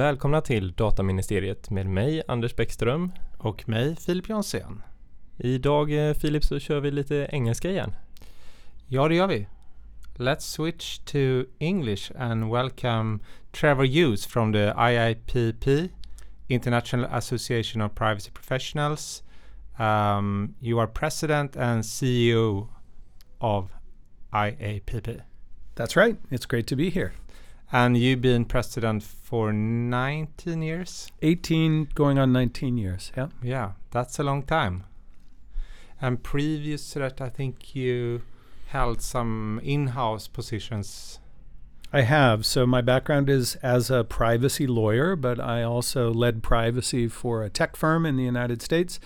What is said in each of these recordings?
Välkomna till Dataministeriet med mig Anders Bäckström. Och mig Filip Jonsén. Idag eh, Filip så kör vi lite engelska igen. Ja det gör vi. Let's switch to English and welcome Trevor Hughes from the IIPP, International Association of Privacy Professionals. Um, you are president and CEO of IAPP. That's right. It's great to be here. And you've been president for 19 years? 18 going on 19 years. Yeah. Yeah, that's a long time. And previous to that, I think you held some in house positions. I have. So my background is as a privacy lawyer, but I also led privacy for a tech firm in the United States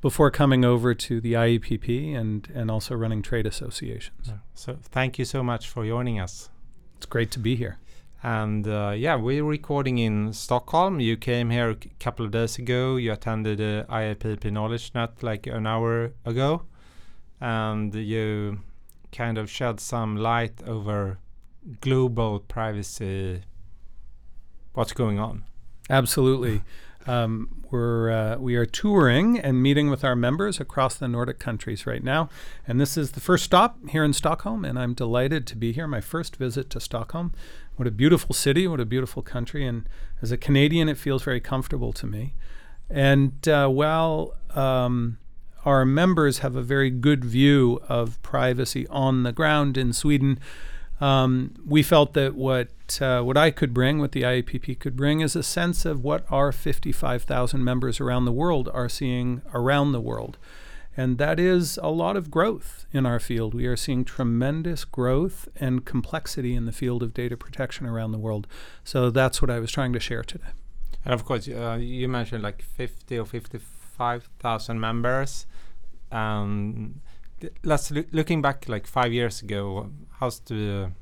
before coming over to the IAPP and, and also running trade associations. Yeah. So thank you so much for joining us. It's great to be here. And uh, yeah, we're recording in Stockholm. You came here a couple of days ago. You attended the IAPP Knowledge Net like an hour ago. And you kind of shed some light over global privacy. What's going on? Absolutely. Um, we're uh, we are touring and meeting with our members across the Nordic countries right now, and this is the first stop here in Stockholm, and I'm delighted to be here. My first visit to Stockholm. What a beautiful city! What a beautiful country! And as a Canadian, it feels very comfortable to me. And uh, while um, our members have a very good view of privacy on the ground in Sweden. Um, we felt that what uh, what I could bring, what the IAPP could bring, is a sense of what our 55,000 members around the world are seeing around the world. And that is a lot of growth in our field. We are seeing tremendous growth and complexity in the field of data protection around the world. So that's what I was trying to share today. And of course, uh, you mentioned like 50 or 55,000 members. Um, let's lo- looking back like five years ago. How's the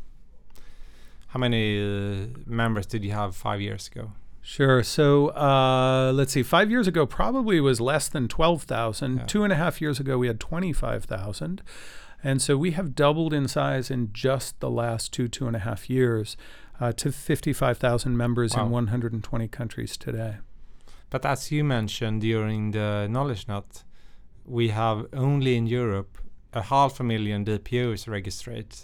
how many uh, members did you have five years ago? Sure. So uh, let's see. Five years ago, probably was less than twelve thousand. Yeah. Two and a half years ago, we had twenty-five thousand, and so we have doubled in size in just the last two two and a half years uh, to fifty-five thousand members Wow. in one hundred and twenty countries today. But as you mentioned during the Knowledge Net, we have only in Europe a half a million DPOs registered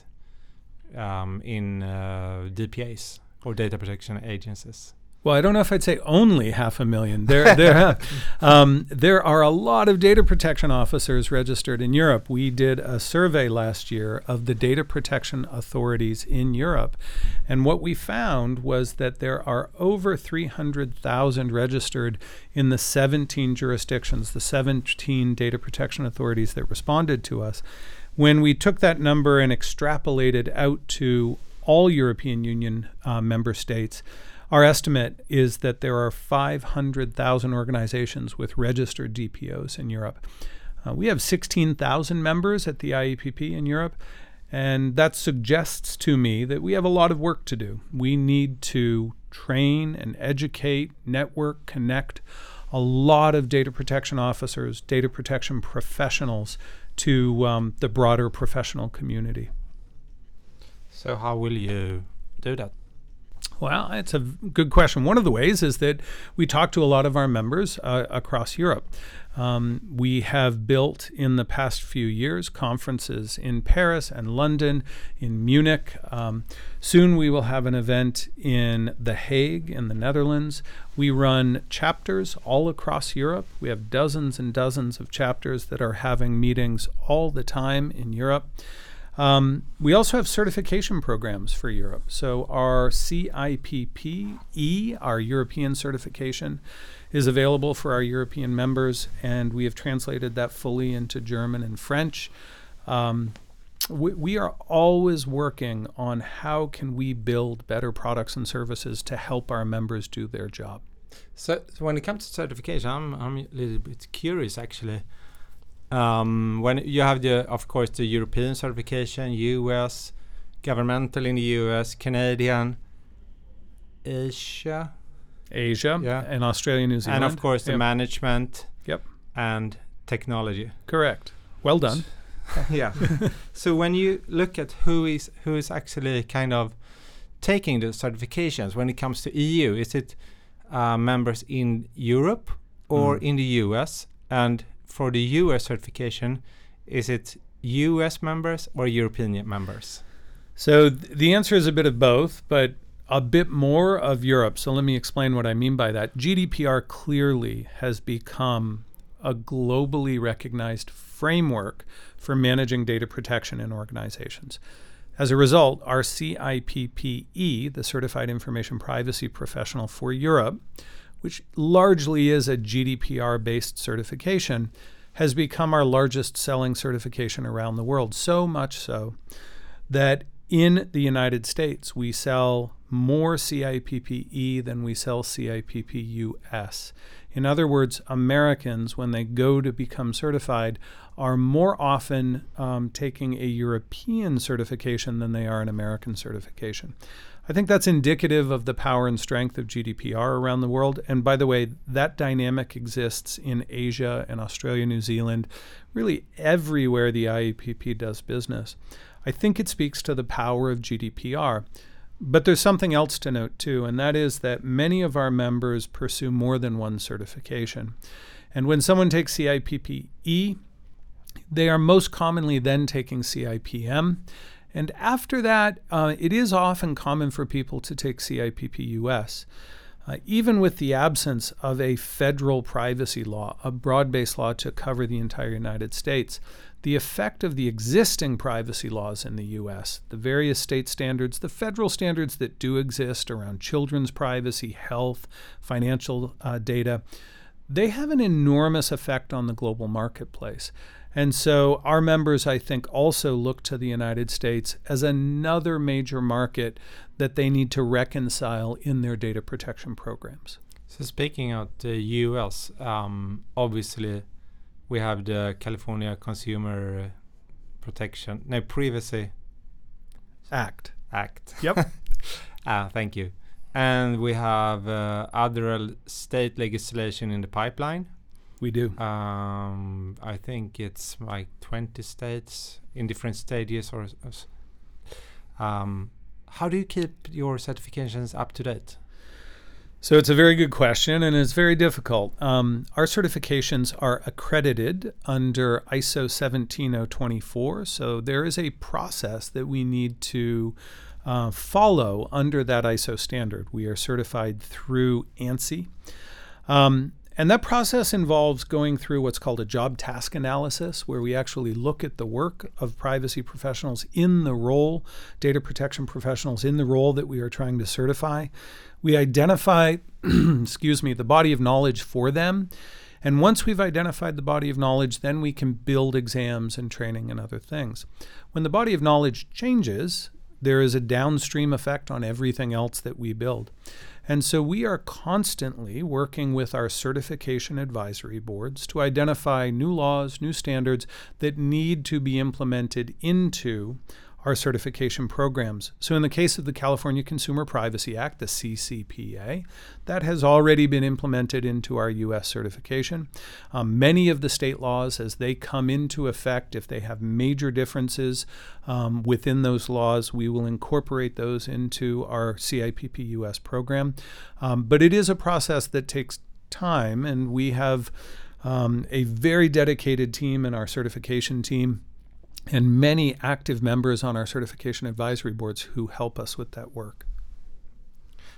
um, in uh, DPAs or data protection agencies. Well, I don't know if I'd say only half a million. There, there, um, there are a lot of data protection officers registered in Europe. We did a survey last year of the data protection authorities in Europe, and what we found was that there are over 300,000 registered in the 17 jurisdictions, the 17 data protection authorities that responded to us. When we took that number and extrapolated out to all European Union uh, member states, our estimate is that there are 500,000 organizations with registered DPOs in Europe. Uh, we have 16,000 members at the IAPP in Europe, and that suggests to me that we have a lot of work to do. We need to train and educate, network, connect a lot of data protection officers, data protection professionals to um, the broader professional community. So how will you do that? Well, it's a good question. One of the ways is that we talk to a lot of our members uh, across Europe. Um, we have built in the past few years conferences in Paris and London, in Munich. Um, soon we will have an event in The Hague in the Netherlands. We run chapters all across Europe. We have dozens and dozens of chapters that are having meetings all the time in Europe. Um, we also have certification programs for Europe. So our CIPP E, our European certification, is available for our European members, and we have translated that fully into German and French. Um, we, we are always working on how can we build better products and services to help our members do their job. So, so when it comes to certification, I'm I'm a little bit curious actually. Um, when you have the, of course, the European certification, US, governmental in the US, Canadian, Asia, Asia Yeah. and Australia, New Zealand. and of course the Yep. management. Yep. And technology. Correct. Well done. yeah. so when you look at who is who is actually kind of taking the certifications when it comes to EU, is it uh, members in Europe or Mm. in the US? And for the US certification, is it US members or European members? So th- the answer is a bit of both, but a bit more of Europe. So let me explain what I mean by that. GDPR clearly has become a globally recognized framework for managing data protection in organizations. As a result, our CIPPE, the Certified Information Privacy Professional for Europe, which largely is a GDPR based certification, has become our largest selling certification around the world. So much so that in the United States, we sell more CIPPE than we sell CIPP-US. In other words, Americans, when they go to become certified, are more often um, taking a European certification than they are an American certification. I think that's indicative of the power and strength of GDPR around the world. And by the way, that dynamic exists in Asia and Australia, New Zealand, really everywhere the IAPP does business. I think it speaks to the power of GDPR. But there's something else to note too, and that is that many of our members pursue more than one certification. And when someone takes CIPPE, they are most commonly then taking CIPM. And after that, uh, it is often common for people to take CIPP US. Uh, even with the absence of a federal privacy law, a broad based law to cover the entire United States, the effect of the existing privacy laws in the US, the various state standards, the federal standards that do exist around children's privacy, health, financial uh, data, they have an enormous effect on the global marketplace. And so our members, I think, also look to the United States as another major market that they need to reconcile in their data protection programs. So speaking of the US, um, obviously we have the California Consumer Protection, no, Privacy Act. Act. Yep. ah, thank you. And we have uh, other state legislation in the pipeline. We do. Um, I think it's like 20 states in different stages or. s- s- Um, how do you keep your certifications up to date? So it's a very good question, and it's very difficult. Um, our certifications are accredited under ISO 17024, so there is a process that we need to uh, follow under that ISO standard. We are certified through ANSI. Um, and that process involves going through what's called a job task analysis, where we actually look at the work of privacy professionals in the role, data protection professionals in the role that we are trying to certify. We identify, excuse me, the body of knowledge for them. And once we've identified the body of knowledge, then we can build exams and training and other things. When the body of knowledge changes, there is a downstream effect on everything else that we build. And so we are constantly working with our certification advisory boards to identify new laws, new standards that need to be implemented into our certification programs. So, in the case of the California Consumer Privacy Act, the CCPA, that has already been implemented into our U.S. certification. Um, many of the state laws, as they come into effect, if they have major differences um, within those laws, we will incorporate those into our CIPP US program. Um, but it is a process that takes time, and we have um, a very dedicated team in our certification team and many active members on our certification advisory boards who help us with that work.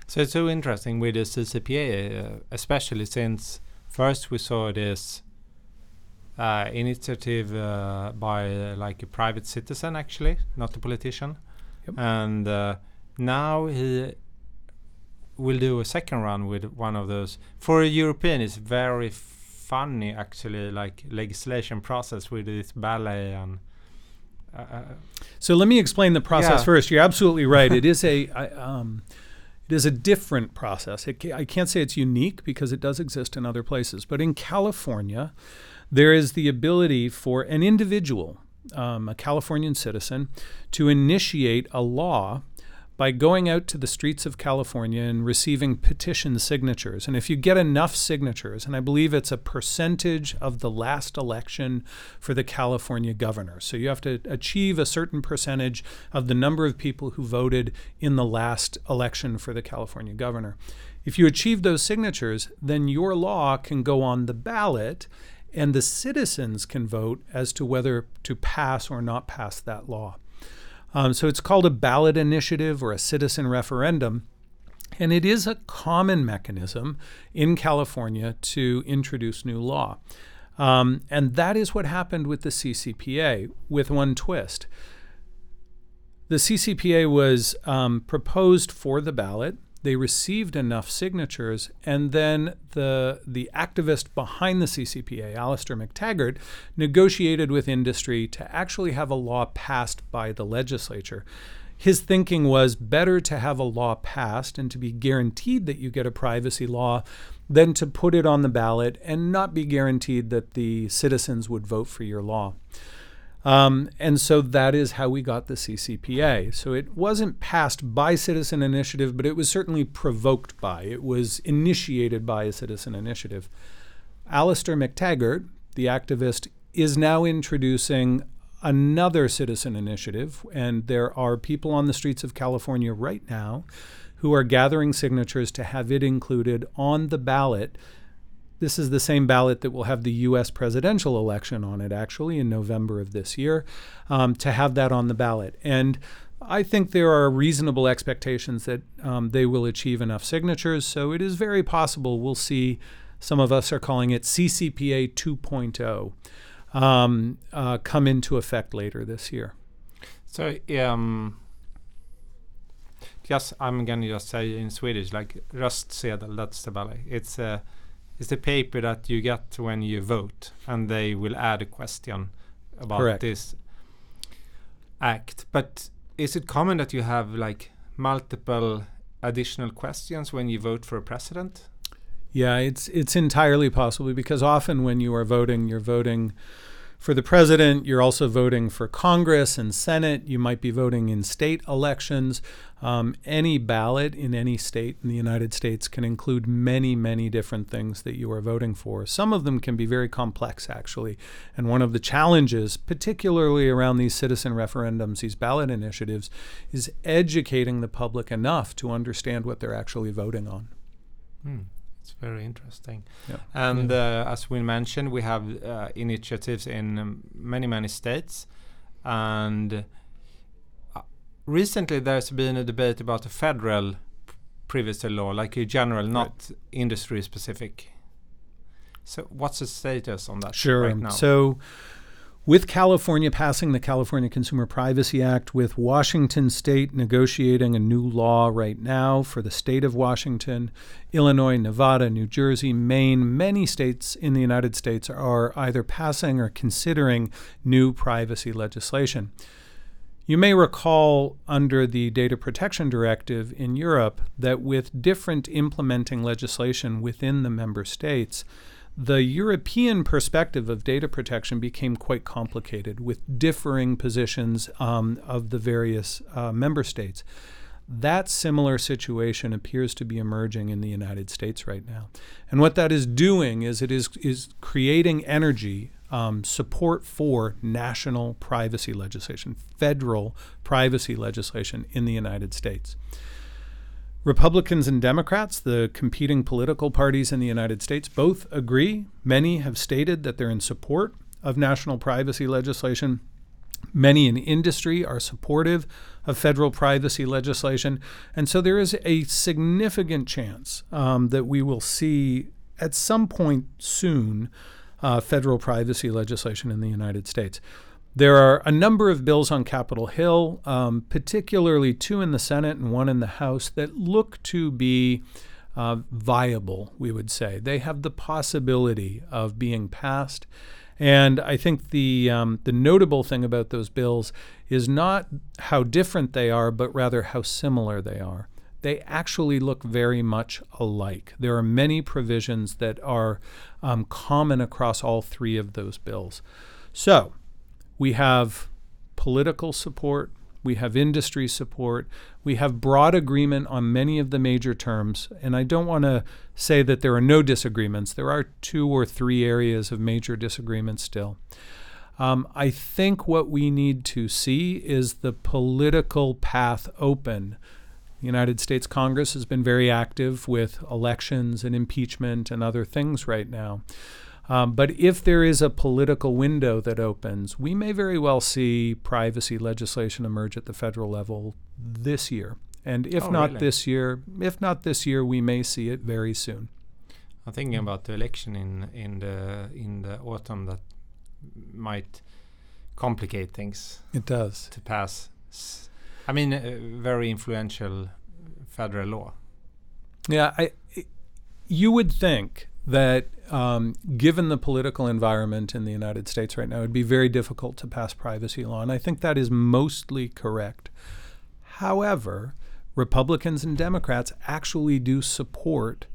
So it's so interesting with the CCPA, uh, especially since first we saw this uh, initiative uh, by uh, like a private citizen, actually, not a politician, Yep. and uh, now he will do a second run with one of those. For a European, it's very funny actually, like legislation process with this ballet and. Uh, So let me explain the process Yeah. first. You're absolutely right. it is a I, um, it is a different process. It I can't say it's unique because it does exist in other places, but in California, there is the ability for an individual, um, a Californian citizen, to initiate a law by going out to the streets of California and receiving petition signatures. And if you get enough signatures, and I believe it's a percentage of the last election for the California governor. So you have to achieve a certain percentage of the number of people who voted in the last election for the California governor. If you achieve those signatures, then your law can go on the ballot and the citizens can vote as to whether to pass or not pass that law. Um, so it's called a ballot initiative or a citizen referendum. And it is a common mechanism in California to introduce new law. Um, and that is what happened with the CCPA, with one twist. The CCPA was um, proposed for the ballot. They received enough signatures, and then the the activist behind the CCPA, Alastair Mactaggart, negotiated with industry to actually have a law passed by the legislature his thinking was better to have a law passed and to be guaranteed that you get a privacy law than to put it on the ballot and not be guaranteed that the citizens would vote for your law. Um, and so that is how we got the CCPA. So it wasn't passed by citizen initiative, but it was certainly provoked by, it was initiated by a citizen initiative. Alastair Mactaggart, the activist, is now introducing another citizen initiative, and there are people on the streets of California right now who are gathering signatures to have it included on the ballot. This is the same ballot that will have the U.S. presidential election on it, actually, in November of this year, um, to have that on the ballot. And I think there are reasonable expectations that um, they will achieve enough signatures. So it is very possible we'll see, some of us are calling it CCPA 2.0 um, uh, come into effect later this year. So, um, just I'm gonna just say in Swedish, like röstsedel. That's the ballet. It's a uh, it's the paper that you get when you vote, and they will add a question about Correct. this act. But is it common that you have like multiple additional questions when you vote for a president? Yeah, it's it's entirely possible because often when you are voting, you're voting for the president. You're also voting for Congress and Senate. You might be voting in state elections. Um, any ballot in any state in the United States can include many, many different things that you are voting for. Some of them can be very complex, actually. And one of the challenges, particularly around these citizen referendums, these ballot initiatives, is educating the public enough to understand what they're actually voting on. Hmm. It's very interesting. Yeah. And uh, as we mentioned, we have uh, initiatives in um, many, many states. And uh, recently there's been a debate about a federal privacy law, like a general, not right. industry specific. So, what's the status on that sure. right now? So, with California passing the California Consumer Privacy Act, with Washington state negotiating a new law right now for the state of Washington, Illinois, Nevada, New Jersey, Maine, many states in the United States are either passing or considering new privacy legislation. You may recall under the Data Protection Directive in Europe that with different implementing legislation within the member states, the European perspective of data protection became quite complicated with differing positions um, of the various uh, member states. That similar situation appears to be emerging in the United States right now. And what that is doing is it is, is creating energy, um, support for national privacy legislation, federal privacy legislation in the United States. Republicans and Democrats, the competing political parties in the United States, both agree. Many have stated that they're in support of national privacy legislation. Many in industry are supportive of federal privacy legislation. And so there is a significant chance um, that we will see at some point soon uh, federal privacy legislation in the United States. There are a number of bills on Capitol Hill, um, particularly two in the Senate and one in the House, that look to be uh, viable, we would say. They have the possibility of being passed. And I think the, um, the notable thing about those bills is not how different they are, but rather how similar they are. They actually look very much alike. There are many provisions that are um, common across all three of those bills. So, we have political support, we have industry support, we have broad agreement on many of the major terms. And I don't want to say that there are no disagreements. There are two or three areas of major disagreement still. Um, I think what we need to see is the political path open The United States Congress has been very active with elections and impeachment and other things right now. Um, but if there is a political window that opens, we may very well see privacy legislation emerge at the federal level this year. And if Oh, not really? this year, if not this year, we may see it very soon. I'm thinking about the election in in the in the autumn that might complicate things It does. to pass. I mean, a very influential federal law. Yeah, I, I- you would think that um, given the political environment in the United States right now, it'd be very difficult to pass privacy law, and I think that is mostly correct. However, Republicans and Democrats actually do support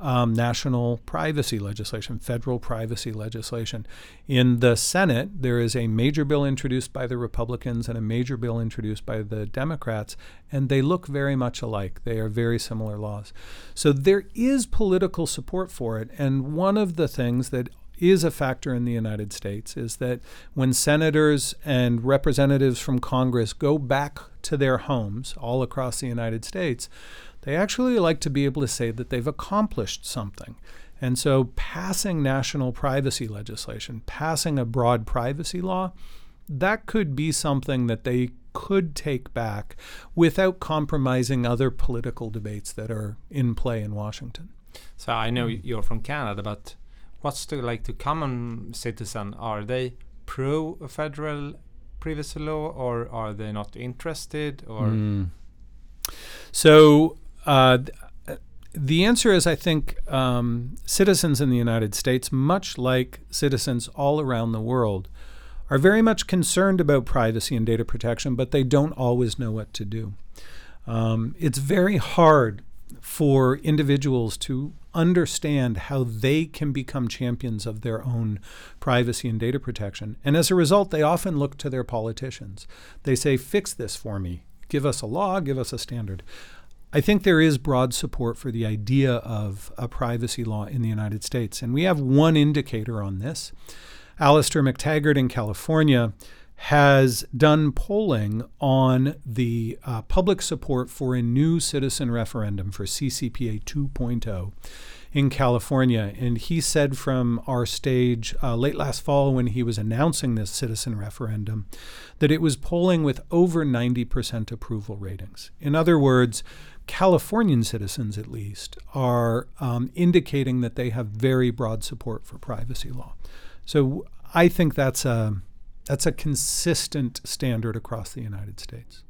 um, national privacy legislation, federal privacy legislation. In the Senate, there is a major bill introduced by the Republicans and a major bill introduced by the Democrats, and they look very much alike. They are very similar laws. So there is political support for it. And one of the things that is a factor in the United States is that when senators and representatives from Congress go back to their homes all across the United States, they actually like to be able to say that they've accomplished something. And so, passing national privacy legislation, passing a broad privacy law, that could be something that they could take back without compromising other political debates that are in play in Washington. So I know Mm. you're from Canada, but what's the like the common citizen? Are they pro federal privacy law, or are they not interested? Or Mm. So uh, the answer is I think um, citizens in the United States, much like citizens all around the world, are very much concerned about privacy and data protection, but they don't always know what to do. Um, it's very hard for individuals to understand how they can become champions of their own privacy and data protection. And as a result, they often look to their politicians. They say, Fix this for me. Give us a law, give us a standard. I think there is broad support for the idea of a privacy law in the United States. And we have one indicator on this. Alastair Mactaggart in California has done polling on the uh, public support for a new citizen referendum for CCPA 2.0 in California. And he said from our stage uh, late last fall when he was announcing this citizen referendum that it was polling with over 90% approval ratings. In other words, Californian citizens, at least, are um, indicating that they have very broad support for privacy law. So I think that's a that's a consistent standard across the United States.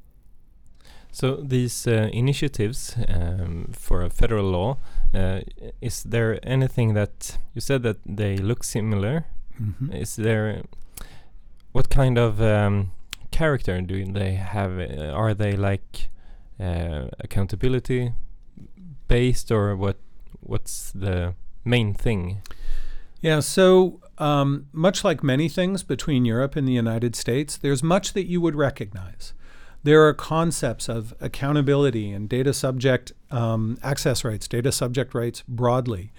So these uh, initiatives um, for a federal law, uh, is there anything that you said that they look similar? Mhm. Is there what kind of um, character do they have? Uh, are they like uh, accountability based, or what? What's the main thing? Yeah, so um, much like many things between Europe and the United States, there's much that you would recognize. There are concepts of accountability and data subject um, access rights, data subject rights broadly.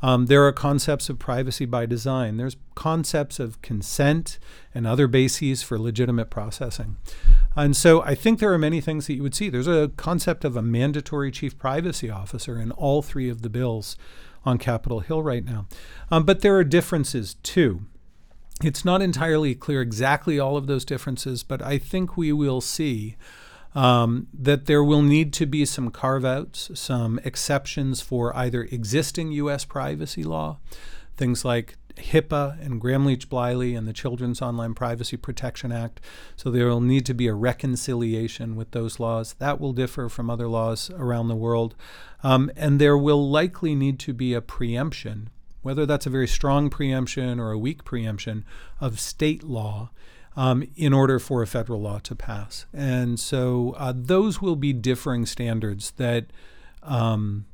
Um, there are concepts of privacy by design. There's concepts of consent and other bases for legitimate processing. And so I think there are many things that you would see. There's a concept of a mandatory chief privacy officer in all three of the bills on Capitol Hill right now. Um, but there are differences too. It's not entirely clear exactly all of those differences, but I think we will see um, that there will need to be some carve outs, some exceptions for either existing U.S. privacy law, things like HIPAA and Gramm-Leach-Bliley and the Children's Online Privacy Protection Act. So there will need to be a reconciliation with those laws. That will differ from other laws around the world. Um, and there will likely need to be a preemption, whether that's a very strong preemption or a weak preemption of state law. Um, in order for a federal law to pass. And so uh, those will be differing standards that um,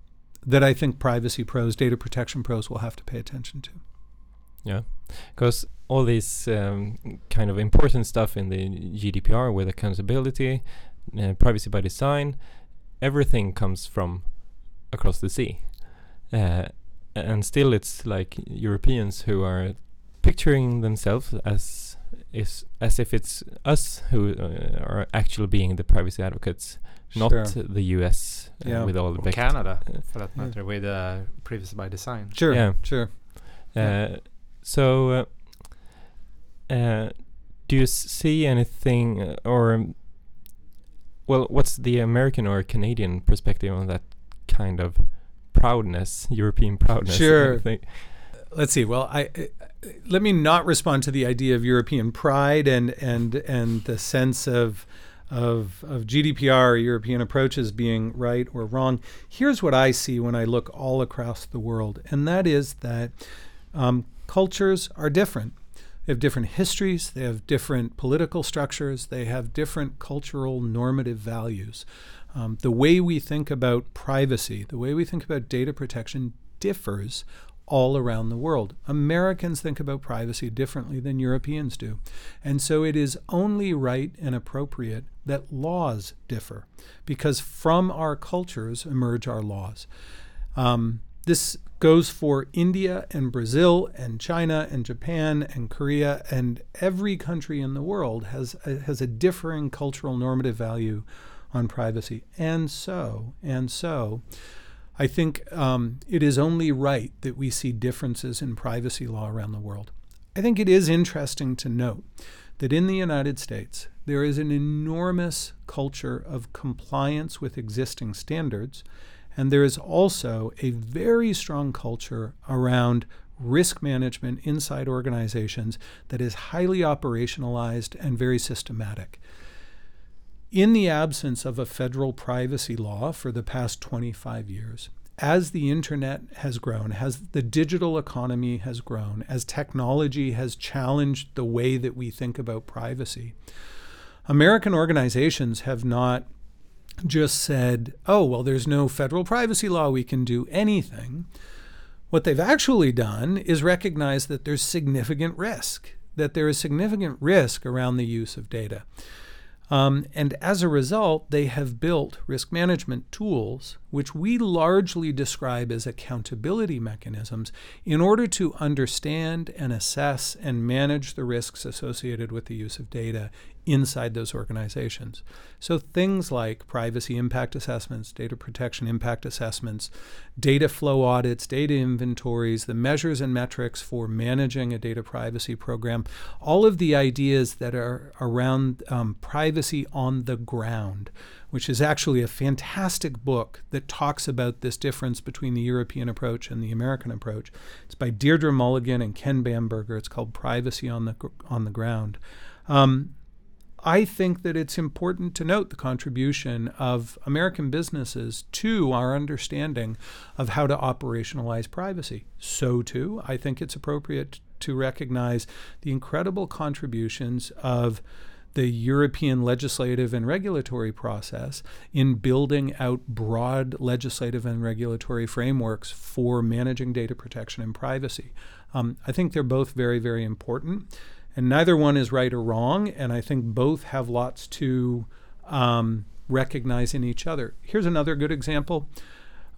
that I think privacy pros, data protection pros will have to pay attention to. Yeah, because all these um, kind of important stuff in the GDPR with accountability, uh, privacy by design, everything comes from across the sea, uh, and still it's like Europeans who are picturing themselves as is as if it's us who uh, are actually being the privacy advocates, not the U.S. Uh, Yeah. with all the Or big Canada, uh, for that Yeah. matter, with uh, privacy by design. Sure. Yeah. Sure. Yeah. Uh, so, uh, uh, do you see anything, or um, well, what's the American or Canadian perspective on that kind of proudness, European proudness? Sure. let's see. Well, I, I let me not respond to the idea of European pride and and and the sense of of of GDPR or European approaches being right or wrong. Here's what I see when I look all across the world, and that is that um, cultures are different. They have different histories. They have different political structures. They have different cultural normative values. Um, the way we think about privacy, the way we think about data protection differs all around the world. Americans think about privacy differently than Europeans do. And so it is only right and appropriate that laws differ, because from our cultures emerge our laws. Um, this goes for India and Brazil and China and Japan and Korea and every country in the world has a, has a differing cultural normative value on privacy. And so, and so, I think um, it is only right that we see differences in privacy law around the world. I think it is interesting to note that in the United States, there is an enormous culture of compliance with existing standards, and there is also a very strong culture around risk management inside organizations that is highly operationalized and very systematic. In the absence of a federal privacy law for the past 25 years, as the internet has grown, as the digital economy has grown, as technology has challenged the way that we think about privacy, American organizations have not just said, oh, well, there's no federal privacy law, we can do anything. What they've actually done is recognize that there's significant risk, that there is significant risk around the use of data. Um, and as a result, they have built risk management tools, which we largely describe as accountability mechanisms, in order to understand and assess and manage the risks associated with the use of data inside those organizations. So things like privacy impact assessments, data protection impact assessments, data flow audits, data inventories, the measures and metrics for managing a data privacy program, all of the ideas that are around um, privacy on the ground, which is actually a fantastic book that talks about this difference between the European approach and the American approach. It's by Deirdre Mulligan and Ken Bamberger. It's called Privacy on the on the Ground. Um, I think that it's important to note the contribution of American businesses to our understanding of how to operationalize privacy. So, too, I think it's appropriate to recognize the incredible contributions of the European legislative and regulatory process in building out broad legislative and regulatory frameworks for managing data protection and privacy. Um, I think they're both very, very important and neither one is right or wrong. And I think both have lots to um, recognize in each other. Here's another good example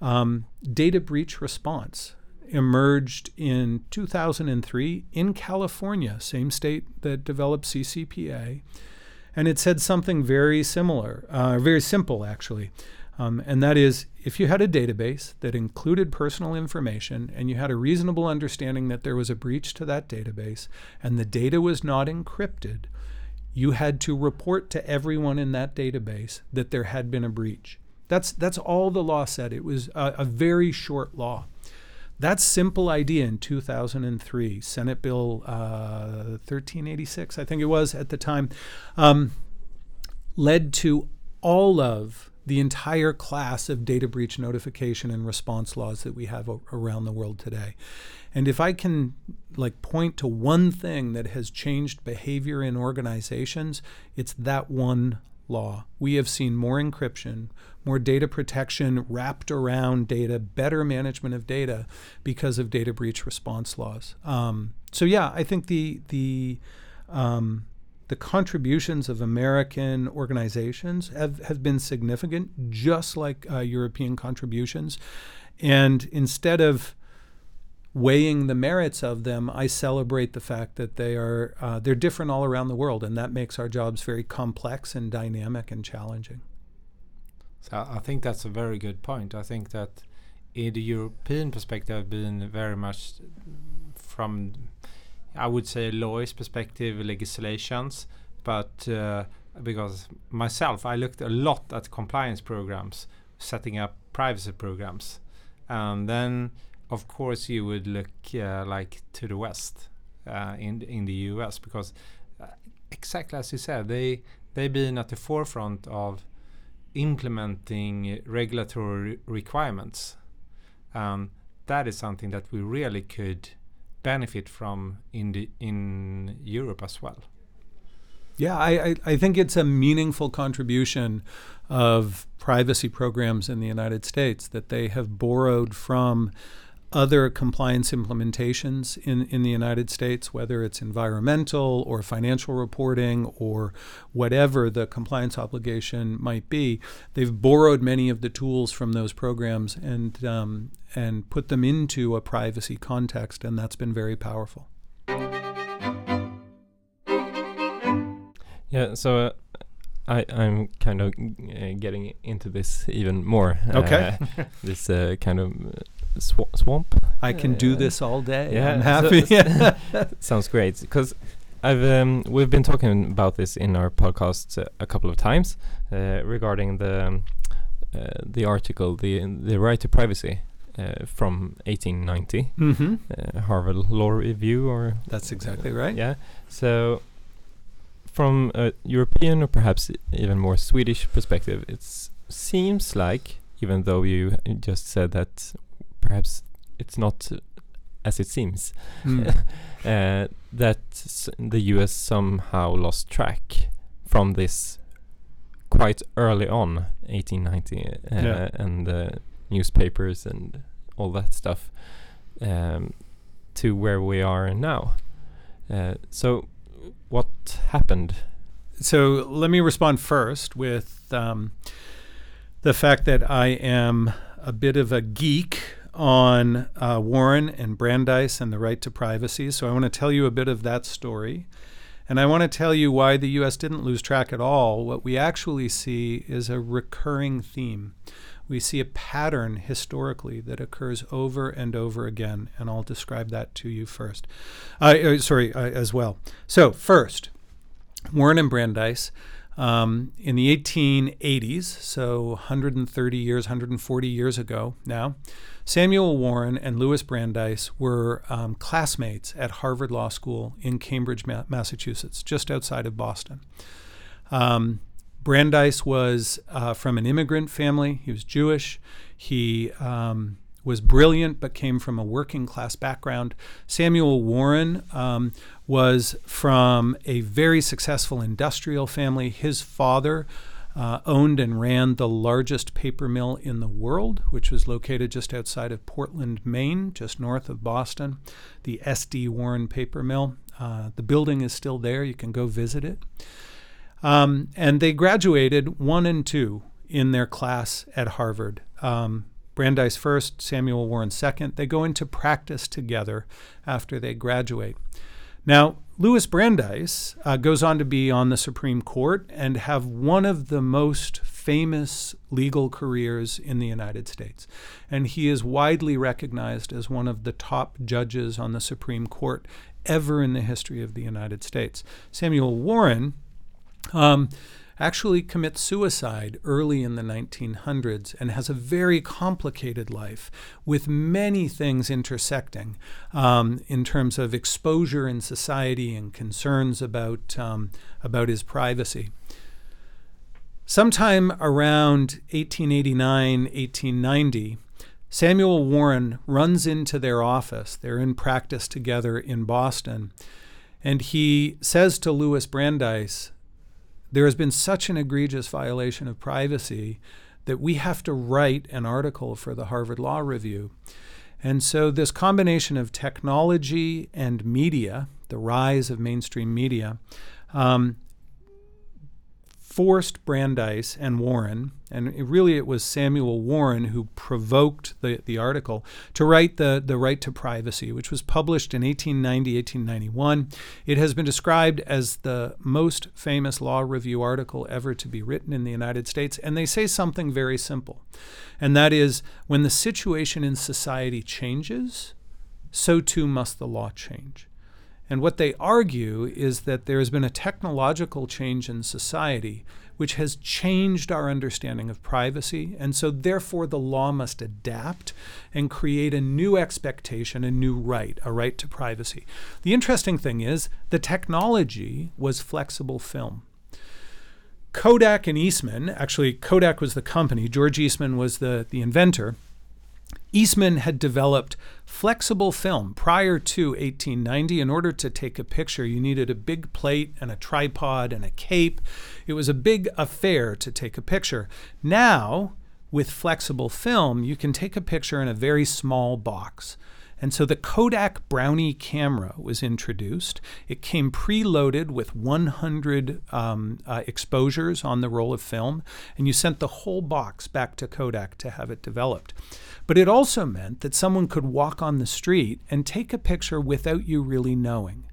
um, data breach response emerged in 2003 in California, same state that developed CCPA. And it said something very similar, uh, very simple actually. Um, and that is if you had a database that included personal information and you had a reasonable understanding that there was a breach to that database and the data was not encrypted, you had to report to everyone in that database that there had been a breach. That's, that's all the law said. It was a, a very short law. That simple idea in 2003, Senate Bill uh, 1386, I think it was at the time, um, led to all of the entire class of data breach notification and response laws that we have around the world today. And if I can like point to one thing that has changed behavior in organizations, it's that one law. We have seen more encryption, more data protection wrapped around data, better management of data because of data breach response laws. Um, so yeah, I think the the um, the contributions of American organizations have, have been significant, just like uh, European contributions. And instead of weighing the merits of them, I celebrate the fact that they are uh, they're different all around the world, and that makes our jobs very complex and dynamic and challenging. So I think that's a very good point. I think that in the European perspective, been very much from, I would say, lawyer's perspective, legislations, but uh, because myself, I looked a lot at compliance programs, setting up privacy programs, and then of course you would look uh, like to the west uh, in in the US because uh, exactly as you said, they they've been at the forefront of implementing regulatory requirements. Um, that is something that we really could benefit from in the in Europe as well. Yeah, I, I, I, think it's a meaningful contribution of privacy programs in the United States that they have borrowed from other compliance implementations in, in the United States, whether it's environmental or financial reporting or whatever the compliance obligation might be, they've borrowed many of the tools from those programs and um, and put them into a privacy context, and that's been very powerful. Yeah, so uh, I, I'm kind of uh, getting into this even more. Okay. Uh, this uh, kind of sw swamp. I can do this all day. Yeah, I'm happy. So sounds great because I've um, we've been talking about this in our podcast uh, a couple of times uh, regarding the um, uh, the article the the right to privacy uh, from 1890 mm-hmm. uh, Harvard Law Review or that's exactly right. Yeah, so from a European or perhaps even more Swedish perspective, it seems like even though you just said that perhaps it's not as it seems. Mm. uh, that the US somehow lost track from this quite early on, 1890, uh, yeah. and uh, newspapers and all that stuff, um, to where we are now. Uh, so, what happened? So, let me respond first with um, the fact that I am a bit of a geek on uh, Warren and Brandeis and the right to privacy. So I want to tell you a bit of that story. And I want to tell you why the US didn't lose track at all. What we actually see is a recurring theme. We see a pattern historically that occurs over and over again, and I'll describe that to you first. Uh, sorry, uh, as well. So, first, Warren and Brandeis. Um, in the 1880s, so 130 years, 140 years ago now, Samuel Warren and Louis Brandeis were um, classmates at Harvard Law School in Cambridge, Ma- Massachusetts, just outside of Boston. Um, Brandeis was uh, from an immigrant family. He was Jewish. He um, was brilliant, but came from a working class background. Samuel Warren um, was from a very successful industrial family. His father uh, owned and ran the largest paper mill in the world, which was located just outside of Portland, Maine, just north of Boston, the S.D. Warren Paper Mill. Uh, the building is still there. You can go visit it. Um, and they graduated one and two in their class at Harvard. Um, Brandeis first, Samuel Warren second. They go into practice together after they graduate. Now, Louis Brandeis uh, goes on to be on the Supreme Court and have one of the most famous legal careers in the United States. And he is widely recognized as one of the top judges on the Supreme Court ever in the history of the United States. Samuel Warren. Um, actually commits suicide early in the 1900s and has a very complicated life with many things intersecting um, in terms of exposure in society and concerns about, um, about his privacy. Sometime around 1889, 1890, Samuel Warren runs into their office. They're in practice together in Boston. And he says to Louis Brandeis, there has been such an egregious violation of privacy that we have to write an article for the Harvard Law Review. And so, this combination of technology and media, the rise of mainstream media, um, forced Brandeis and Warren, and it really it was Samuel Warren who provoked the, the article, to write the, the Right to Privacy, which was published in 1890, 1891. It has been described as the most famous law review article ever to be written in the United States, and they say something very simple, and that is when the situation in society changes, so too must the law change. And what they argue is that there has been a technological change in society which has changed our understanding of privacy, and so therefore the law must adapt and create a new expectation, a new right, a right to privacy. The interesting thing is the technology was flexible film. Kodak and Eastman, actually, Kodak was the company, George Eastman was the, the inventor. Eastman had developed flexible film prior to 1890. In order to take a picture, you needed a big plate and a tripod and a cape. It was a big affair to take a picture. Now, with flexible film, you can take a picture in a very small box. And so the Kodak Brownie camera was introduced. It came preloaded with 100 um, uh, exposures on the roll of film, and you sent the whole box back to Kodak to have it developed. But it also meant that someone could walk on the street and take a picture without you really knowing.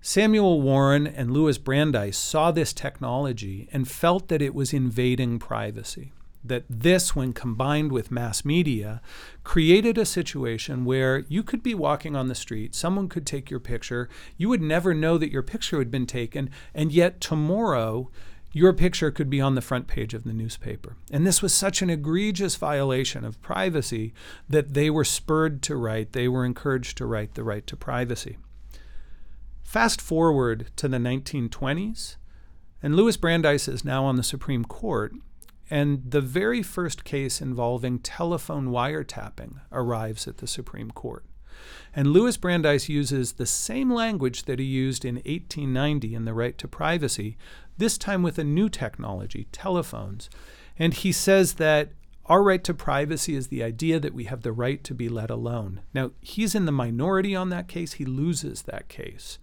Samuel Warren and Louis Brandeis saw this technology and felt that it was invading privacy. That this, when combined with mass media, created a situation where you could be walking on the street, someone could take your picture, you would never know that your picture had been taken, and yet tomorrow your picture could be on the front page of the newspaper. And this was such an egregious violation of privacy that they were spurred to write, they were encouraged to write the right to privacy. Fast forward to the 1920s, and Louis Brandeis is now on the Supreme Court, and the very first case involving telephone wiretapping arrives at the Supreme Court. And Louis Brandeis uses the same language that he used in 1890 in the right to privacy, this time with a new technology, telephones. And he says that our right to privacy is the idea that we have the right to be let alone. Now, he's in the minority on that case, he loses that case.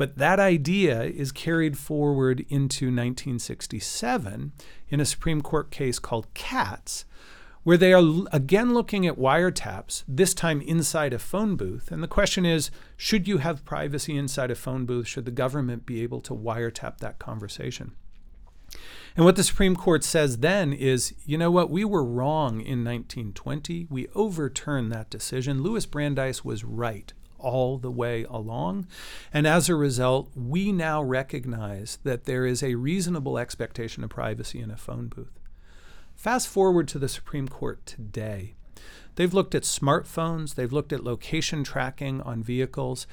But that idea is carried forward into 1967 in a Supreme Court case called Katz, where they are again looking at wiretaps, this time inside a phone booth. And the question is should you have privacy inside a phone booth? Should the government be able to wiretap that conversation? And what the Supreme Court says then is, you know what, we were wrong in 1920. We overturned that decision. Louis Brandeis was right all the way along. And as a result, we now recognize that there is a reasonable expectation of privacy in a phone booth. Fast forward to the Supreme Court today. They've looked at smartphones, they've looked at location tracking on vehicles,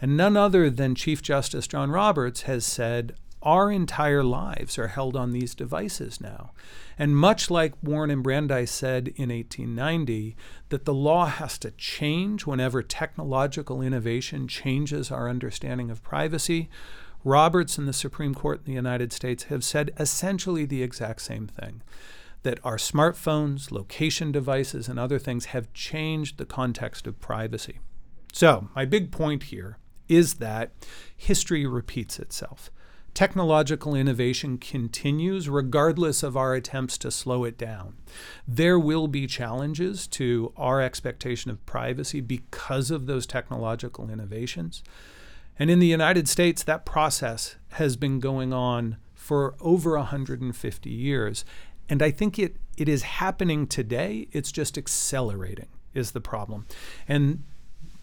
and none other than Chief Justice John Roberts has said, our entire lives are held on these devices now. And much like Warren and Brandeis said in 1890, that the law has to change whenever technological innovation changes our understanding of privacy, Roberts and the Supreme Court in the United States have said essentially the exact same thing that our smartphones, location devices, and other things have changed the context of privacy. So, my big point here is that history repeats itself. Technological innovation continues regardless of our attempts to slow it down. There will be challenges to our expectation of privacy because of those technological innovations. And in the United States, that process has been going on for over 150 years. And I think it, it is happening today. It's just accelerating, is the problem. And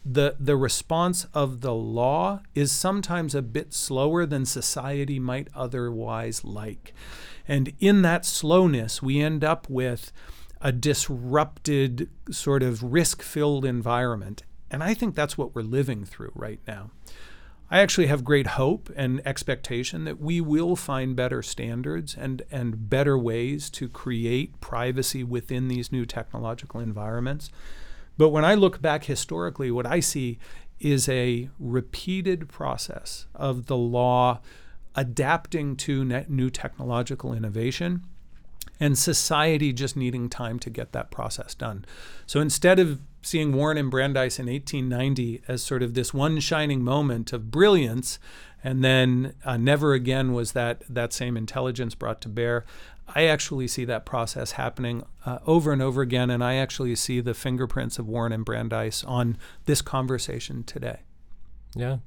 the, the response of the law is sometimes a bit slower than society might otherwise like. And in that slowness, we end up with a disrupted, sort of risk filled environment. And I think that's what we're living through right now. I actually have great hope and expectation that we will find better standards and, and better ways to create privacy within these new technological environments. But when I look back historically, what I see is a repeated process of the law adapting to new technological innovation and society just needing time to get that process done. So instead of seeing Warren and Brandeis in 1890 as sort of this one shining moment of brilliance, and then uh, never again was that that same intelligence brought to bear. I actually see that process happening uh, over and over again, and I actually see the fingerprints of Warren and Brandeis on this conversation today. Yeah,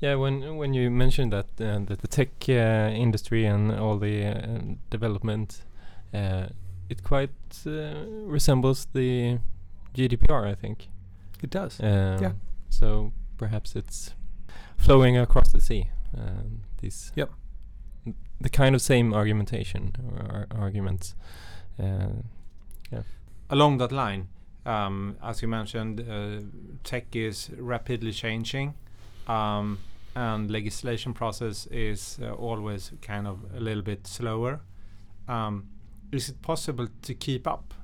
yeah. When when you mentioned that uh, that the tech uh, industry and all the uh, development, uh, it quite uh, resembles the GDPR. I think it does. Um, Yeah. So perhaps it's flowing across the sea. Um, these. Yep. The kind of same argumentation or arguments. Uh, along that line, um, as you mentioned, uh, tech is rapidly changing, um, and legislation process is uh, always kind of a little bit slower. Um, is it possible to keep up?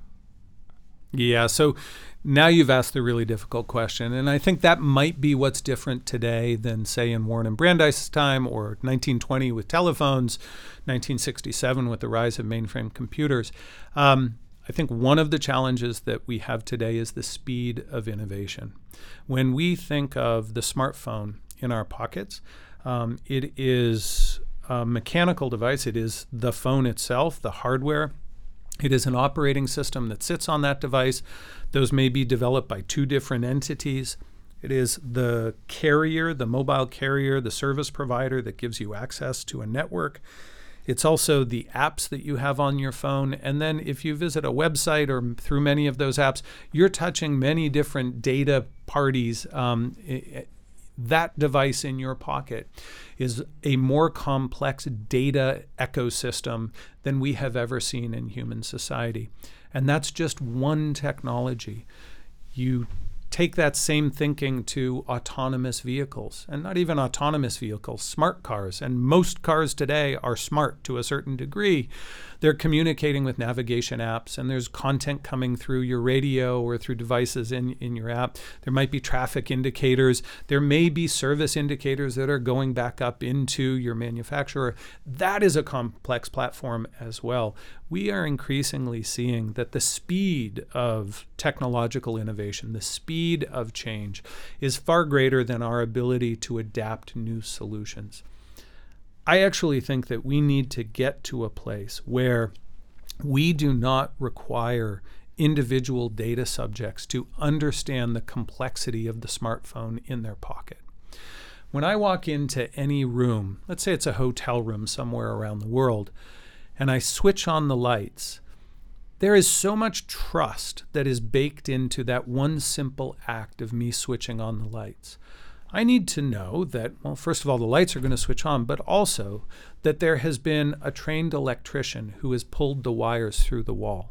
Yeah, so now you've asked the really difficult question, and I think that might be what's different today than, say, in Warren and Brandeis' time or 1920 with telephones, 1967 with the rise of mainframe computers. Um, I think one of the challenges that we have today is the speed of innovation. When we think of the smartphone in our pockets, um, it is a mechanical device, it is the phone itself, the hardware. It is an operating system that sits on that device. Those may be developed by two different entities. It is the carrier, the mobile carrier, the service provider that gives you access to a network. It's also the apps that you have on your phone. And then if you visit a website or through many of those apps, you're touching many different data parties. Um, i- i- that device in your pocket is a more complex data ecosystem than we have ever seen in human society. And that's just one technology. You take that same thinking to autonomous vehicles, and not even autonomous vehicles, smart cars. And most cars today are smart to a certain degree. They're communicating with navigation apps, and there's content coming through your radio or through devices in, in your app. There might be traffic indicators. There may be service indicators that are going back up into your manufacturer. That is a complex platform as well. We are increasingly seeing that the speed of technological innovation, the speed of change, is far greater than our ability to adapt new solutions. I actually think that we need to get to a place where we do not require individual data subjects to understand the complexity of the smartphone in their pocket. When I walk into any room, let's say it's a hotel room somewhere around the world, and I switch on the lights, there is so much trust that is baked into that one simple act of me switching on the lights. I need to know that, well, first of all, the lights are going to switch on, but also that there has been a trained electrician who has pulled the wires through the wall,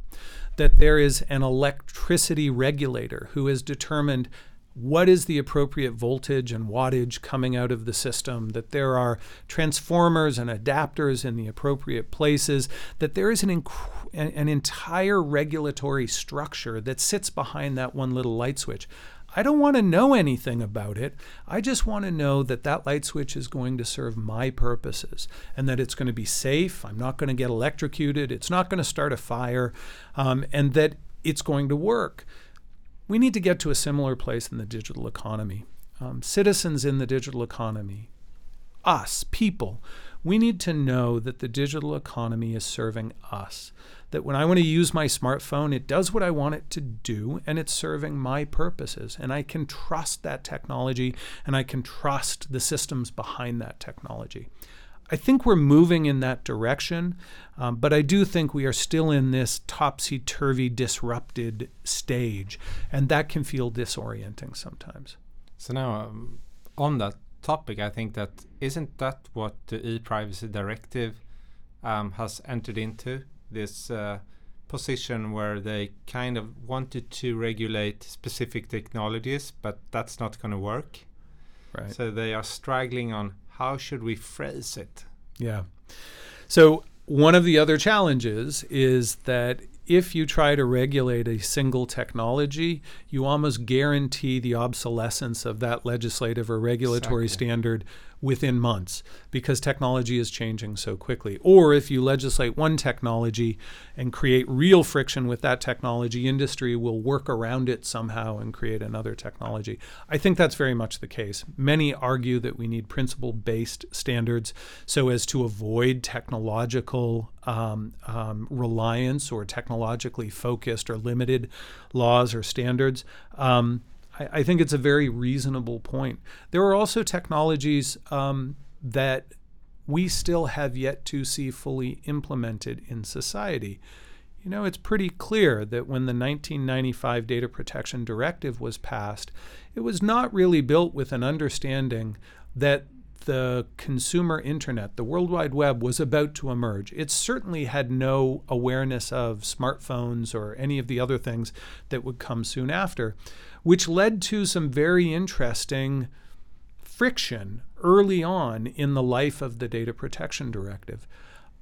that there is an electricity regulator who has determined what is the appropriate voltage and wattage coming out of the system, that there are transformers and adapters in the appropriate places, that there is an, an entire regulatory structure that sits behind that one little light switch. I don't want to know anything about it. I just want to know that that light switch is going to serve my purposes and that it's going to be safe. I'm not going to get electrocuted. It's not going to start a fire, um, and that it's going to work. We need to get to a similar place in the digital economy. Um, citizens in the digital economy, us, people, we need to know that the digital economy is serving us. That when I want to use my smartphone, it does what I want it to do and it's serving my purposes. And I can trust that technology and I can trust the systems behind that technology. I think we're moving in that direction, um, but I do think we are still in this topsy turvy, disrupted stage, and that can feel disorienting sometimes. So now, um, on that topic, I think that isn't that what the e-privacy directive um, has entered into this uh, position where they kind of wanted to regulate specific technologies, but that's not going to work. Right. So they are struggling on how should we phrase it. Yeah. So one of the other challenges is that if you try to regulate a single technology, you almost guarantee the obsolescence of that legislative or regulatory Exactly. standard within months because technology is changing so quickly. Or if you legislate one technology and create real friction with that technology, industry will work around it somehow and create another technology. I think that's very much the case. Many argue that we need principle based standards so as to avoid technological um, um, reliance or technologically focused or limited laws or standards. Um, I, I, think it's a very reasonable point. There are also technologies um, that we still have yet to see fully implemented in society. You know, it's pretty clear that when the 1995 Data Protection Directive was passed, it was not really built with an understanding that the consumer internet, the World Wide Web, was about to emerge. It certainly had no awareness of smartphones or any of the other things that would come soon after, which led to some very interesting friction early on in the life of the Data Protection Directive.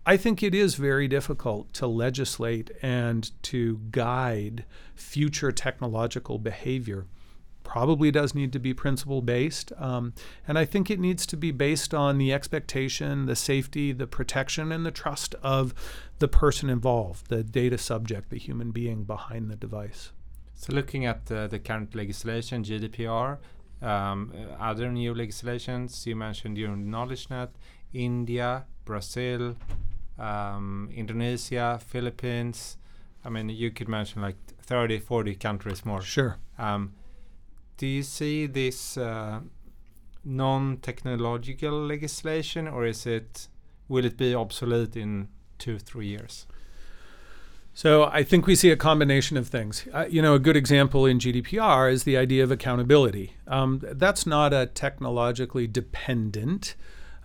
I think it is very difficult to legislate and to guide future technological behavior probably does need to be principle based. Um, and I think it needs to be based on the expectation, the safety, the protection, and the trust of the person involved, the data subject, the human being behind the device. So, looking at uh, the current legislation, GDPR, um, other new legislations, you mentioned your knowledge net, India, Brazil, um, Indonesia, Philippines. I mean, you could mention like 30, 40 countries more. Sure. Um, do you see this uh, non-technological legislation, or is it will it be obsolete in two three years? So I think we see a combination of things. Uh, you know, a good example in GDPR is the idea of accountability. Um, that's not a technologically dependent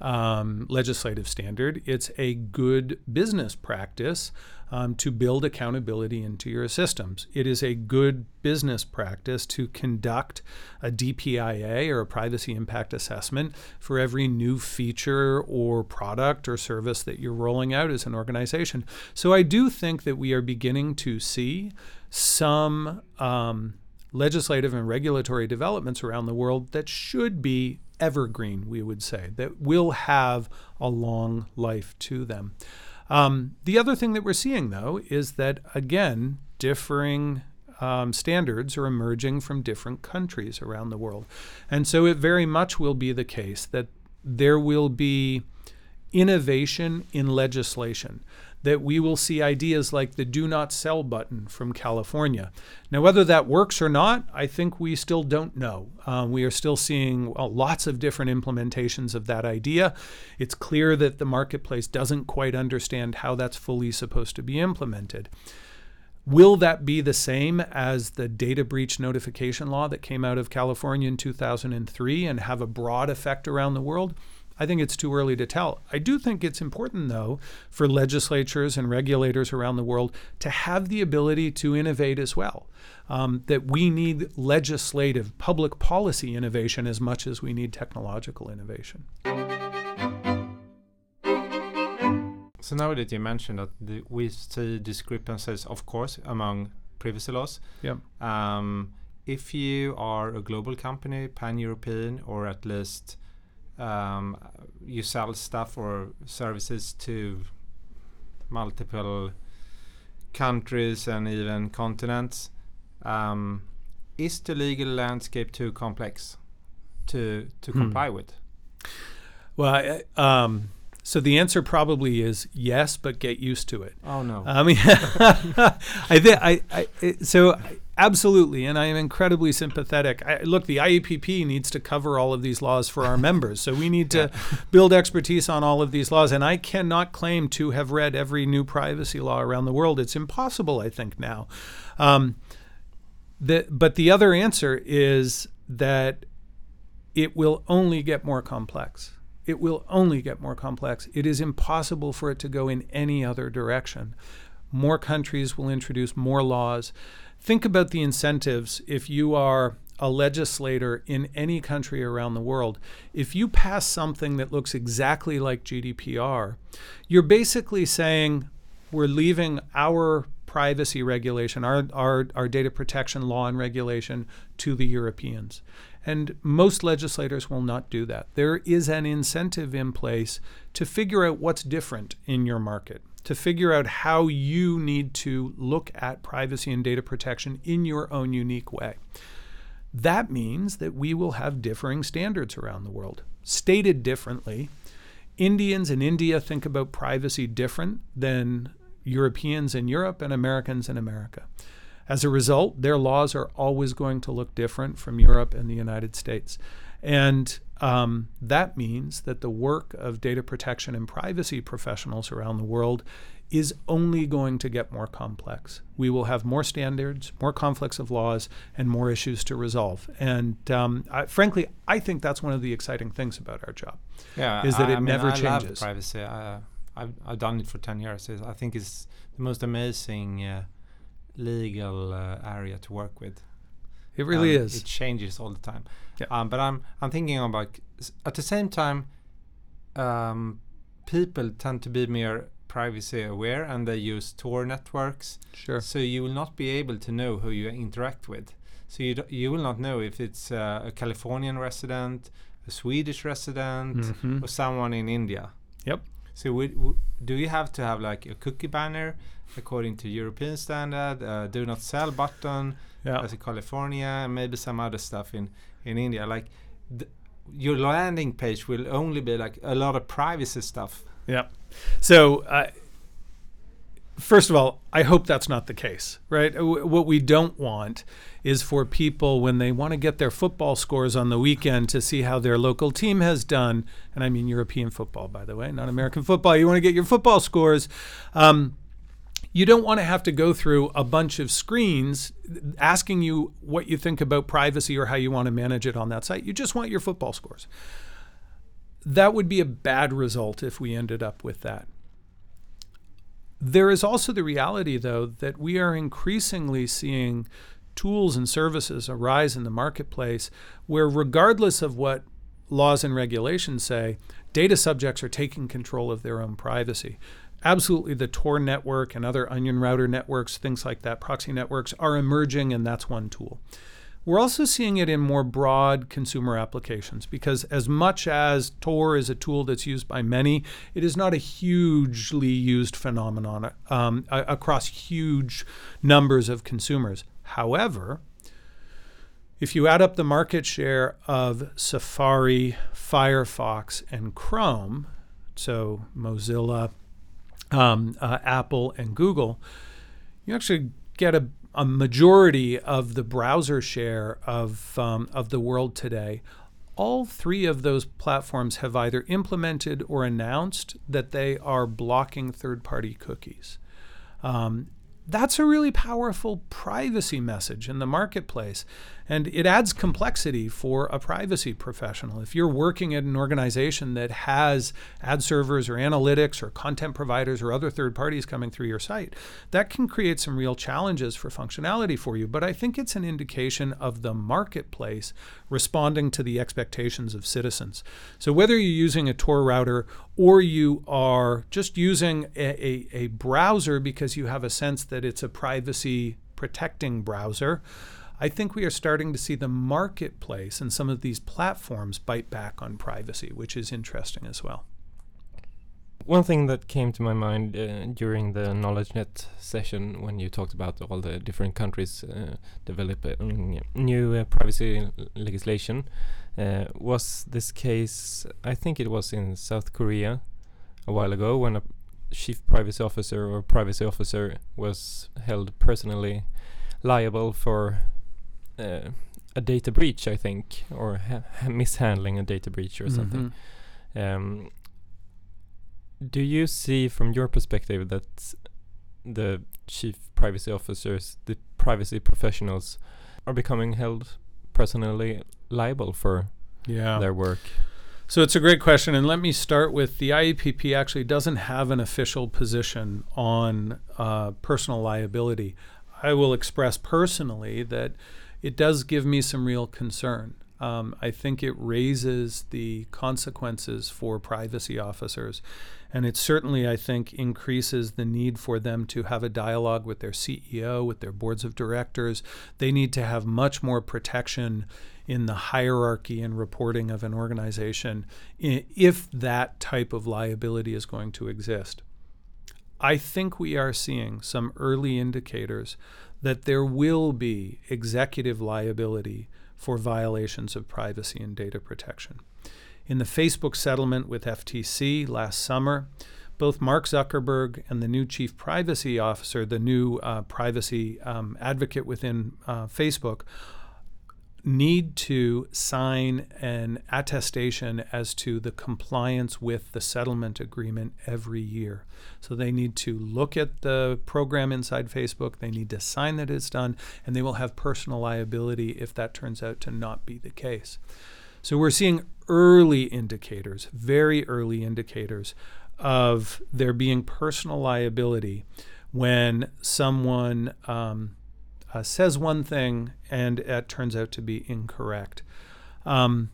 um, legislative standard. It's a good business practice um, to build accountability into your systems. It is a good business practice to conduct a DPIA or a privacy impact assessment for every new feature or product or service that you're rolling out as an organization. So I do think that we are beginning to see some um, legislative and regulatory developments around the world that should be evergreen, we would say, that will have a long life to them. Um, the other thing that we're seeing, though, is that, again, differing um, standards are emerging from different countries around the world. And so it very much will be the case that there will be innovation in legislation that we will see ideas like the do not sell button from California. Now, whether that works or not, I think we still don't know. Uh, we are still seeing well, lots of different implementations of that idea. It's clear that the marketplace doesn't quite understand how that's fully supposed to be implemented. Will that be the same as the data breach notification law that came out of California in 2003 and have a broad effect around the world? I think it's too early to tell. I do think it's important, though, for legislatures and regulators around the world to have the ability to innovate as well. Um, that we need legislative, public policy innovation as much as we need technological innovation. So now that you mentioned that the, we see discrepancies, of course, among privacy laws. Yeah. Um, if you are a global company, pan-European, or at least um, you sell stuff or services to multiple countries and even continents. Um, is the legal landscape too complex to to hmm. comply with? Well, I, um, so the answer probably is yes, but get used to it. Oh no! I mean, I think I, I so. I, Absolutely, and I am incredibly sympathetic. I, look, the IAPP needs to cover all of these laws for our members, so we need to build expertise on all of these laws. And I cannot claim to have read every new privacy law around the world. It's impossible, I think, now. Um, the, but the other answer is that it will only get more complex. It will only get more complex. It is impossible for it to go in any other direction. More countries will introduce more laws think about the incentives if you are a legislator in any country around the world, if you pass something that looks exactly like GDPR, you're basically saying we're leaving our privacy regulation, our, our, our data protection law and regulation to the Europeans. And most legislators will not do that. There is an incentive in place to figure out what's different in your market, to figure out how you need to look at privacy and data protection in your own unique way. That means that we will have differing standards around the world. Stated differently, Indians in India think about privacy different than Europeans in Europe and Americans in America. As a result, their laws are always going to look different from Europe and the United States. And um, that means that the work of data protection and privacy professionals around the world is only going to get more complex. We will have more standards, more conflicts of laws, and more issues to resolve. And um, I, frankly, I think that's one of the exciting things about our job. Yeah, is that I, it I mean, never I changes. Privacy. I, I've I've done it for ten years. I think it's the most amazing uh, legal uh, area to work with. It really Um, is. It changes all the time. Yeah. Um, but I'm I'm thinking about at the same time, um, people tend to be more privacy aware and they use Tor networks. Sure. So you will not be able to know who you interact with. So you d- you will not know if it's uh, a Californian resident, a Swedish resident, Mhm. or someone in India. Yep. So would, w- do you have to have like a cookie banner according to European standard, uh, do not sell button Yeah. as in California, and maybe some other stuff in in India? Like th- your landing page will only be like a lot of privacy stuff. Yeah. So, uh, first of all, I hope that's not the case, right? W- what we don't want is for people when they want to get their football scores on the weekend to see how their local team has done, and I mean European football, by the way, not American football. You want to get your football scores. Um, you don't want to have to go through a bunch of screens asking you what you think about privacy or how you want to manage it on that site. You just want your football scores. That would be a bad result if we ended up with that. There is also the reality, though, that we are increasingly seeing tools and services arise in the marketplace where, regardless of what laws and regulations say, data subjects are taking control of their own privacy. Absolutely, the Tor network and other onion router networks, things like that, proxy networks, are emerging, and that's one tool. We're also seeing it in more broad consumer applications because, as much as Tor is a tool that's used by many, it is not a hugely used phenomenon um, across huge numbers of consumers. However, if you add up the market share of Safari, Firefox, and Chrome, so Mozilla, um, uh, Apple, and Google, you actually get a, a majority of the browser share of, um, of the world today. All three of those platforms have either implemented or announced that they are blocking third party cookies. Um, that's a really powerful privacy message in the marketplace. And it adds complexity for a privacy professional. If you're working at an organization that has ad servers or analytics or content providers or other third parties coming through your site, that can create some real challenges for functionality for you. But I think it's an indication of the marketplace responding to the expectations of citizens. So whether you're using a Tor router or you are just using a, a, a browser because you have a sense that it's a privacy protecting browser, I think we are starting to see the marketplace and some of these platforms bite back on privacy, which is interesting as well. One thing that came to my mind uh, during the KnowledgeNet session when you talked about all the different countries uh, developing new uh, privacy legislation uh, was this case, I think it was in South Korea a while ago when a chief privacy officer or privacy officer was held personally liable for uh, a data breach, I think, or ha- ha- mishandling a data breach or something. Um, do you see from your perspective that the chief privacy officers, the privacy professionals, are becoming held personally liable for Yeah. their work? So it's a great question. And let me start with the IAPP actually doesn't have an official position on uh, personal liability. I will express personally that it does give me some real concern. Um, I think it raises the consequences for privacy officers. And it certainly, I think, increases the need for them to have a dialogue with their CEO, with their boards of directors. They need to have much more protection in the hierarchy and reporting of an organization if that type of liability is going to exist. I think we are seeing some early indicators that there will be executive liability for violations of privacy and data protection. In the Facebook settlement with FTC last summer, both Mark Zuckerberg and the new chief privacy officer, the new uh, privacy um, advocate within uh, Facebook, need to sign an attestation as to the compliance with the settlement agreement every year. So they need to look at the program inside Facebook, they need to sign that it's done, and they will have personal liability if that turns out to not be the case. So we're seeing early indicators, very early indicators of there being personal liability when someone um, uh, says one thing and it turns out to be incorrect. Um,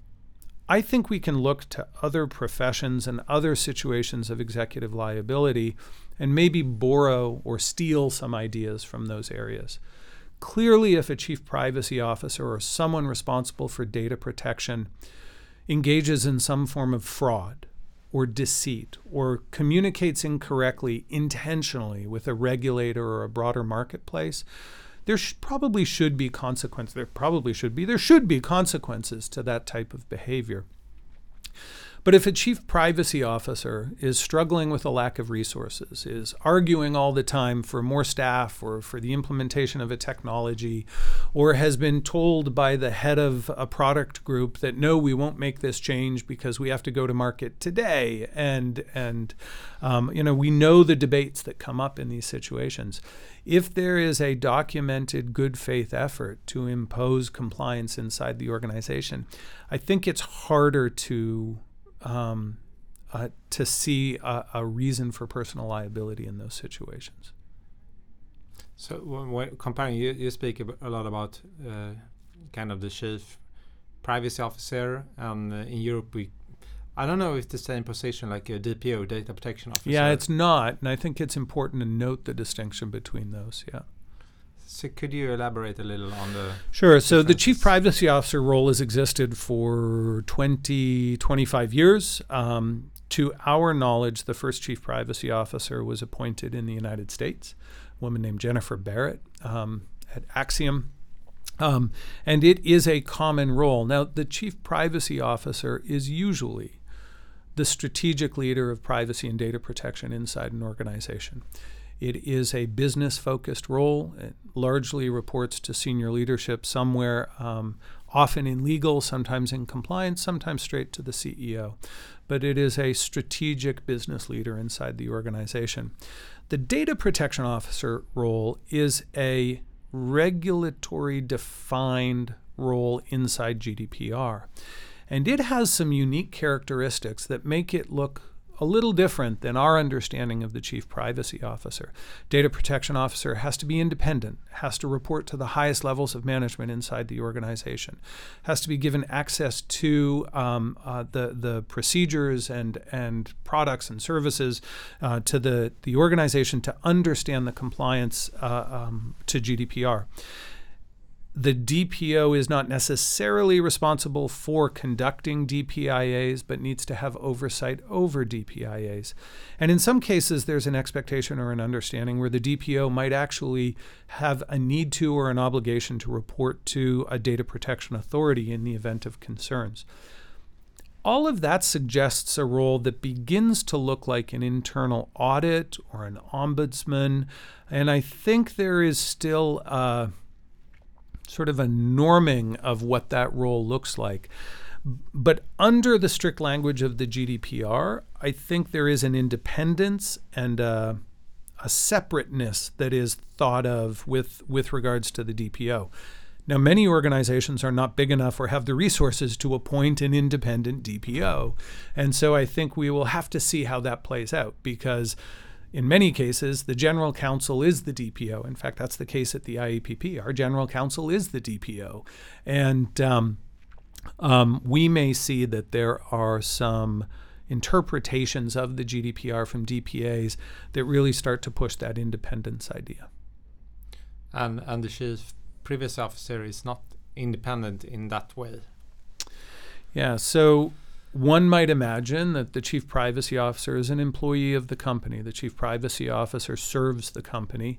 I think we can look to other professions and other situations of executive liability and maybe borrow or steal some ideas from those areas. Clearly, if a chief privacy officer or someone responsible for data protection engages in some form of fraud or deceit or communicates incorrectly intentionally with a regulator or a broader marketplace, there sh- probably should be consequences. There probably should be. There should be consequences to that type of behavior. But if a chief privacy officer is struggling with a lack of resources, is arguing all the time for more staff or for the implementation of a technology, or has been told by the head of a product group that no, we won't make this change because we have to go to market today, and and um, you know we know the debates that come up in these situations. If there is a documented good faith effort to impose compliance inside the organization, I think it's harder to um, uh, to see a, a, reason for personal liability in those situations. So, when, comparing, you, you speak a lot about uh, kind of the chief privacy officer, and uh, in Europe we. I don't know if the same position like a DPO, data protection officer. Yeah, it's not, and I think it's important to note the distinction between those. Yeah. So could you elaborate a little on the Sure. So the chief privacy officer role has existed for 20, 25 years. Um, to our knowledge, the first chief privacy officer was appointed in the United States, a woman named Jennifer Barrett um, at Acxiom. Um, and it is a common role. Now, the chief privacy officer is usually the strategic leader of privacy and data protection inside an organization. It is a business focused role. It largely reports to senior leadership somewhere, um, often in legal, sometimes in compliance, sometimes straight to the CEO. But it is a strategic business leader inside the organization. The data protection officer role is a regulatory defined role inside GDPR. And it has some unique characteristics that make it look a little different than our understanding of the chief privacy officer. Data protection officer has to be independent, has to report to the highest levels of management inside the organization, has to be given access to um, uh, the the procedures and and products and services uh, to the the organization to understand the compliance uh, um, to GDPR the DPO is not necessarily responsible for conducting DPIAs, but needs to have oversight over DPIAs. And in some cases, there's an expectation or an understanding where the DPO might actually have a need to or an obligation to report to a data protection authority in the event of concerns. All of that suggests a role that begins to look like an internal audit or an ombudsman. And I think there is still a sort of a norming of what that role looks like. But under the strict language of the GDPR, I think there is an independence and a, a separateness that is thought of with, with regards to the DPO. Now, many organizations are not big enough or have the resources to appoint an independent DPO. And so I think we will have to see how that plays out because in many cases, the general counsel is the DPO. In fact, that's the case at the IAPP. Our general counsel is the DPO. And um, um, we may see that there are some interpretations of the GDPR from DPAs that really start to push that independence idea. And, and the chief privacy officer is not independent in that way? Yeah, so one might imagine that the chief privacy officer is an employee of the company. The chief privacy officer serves the company,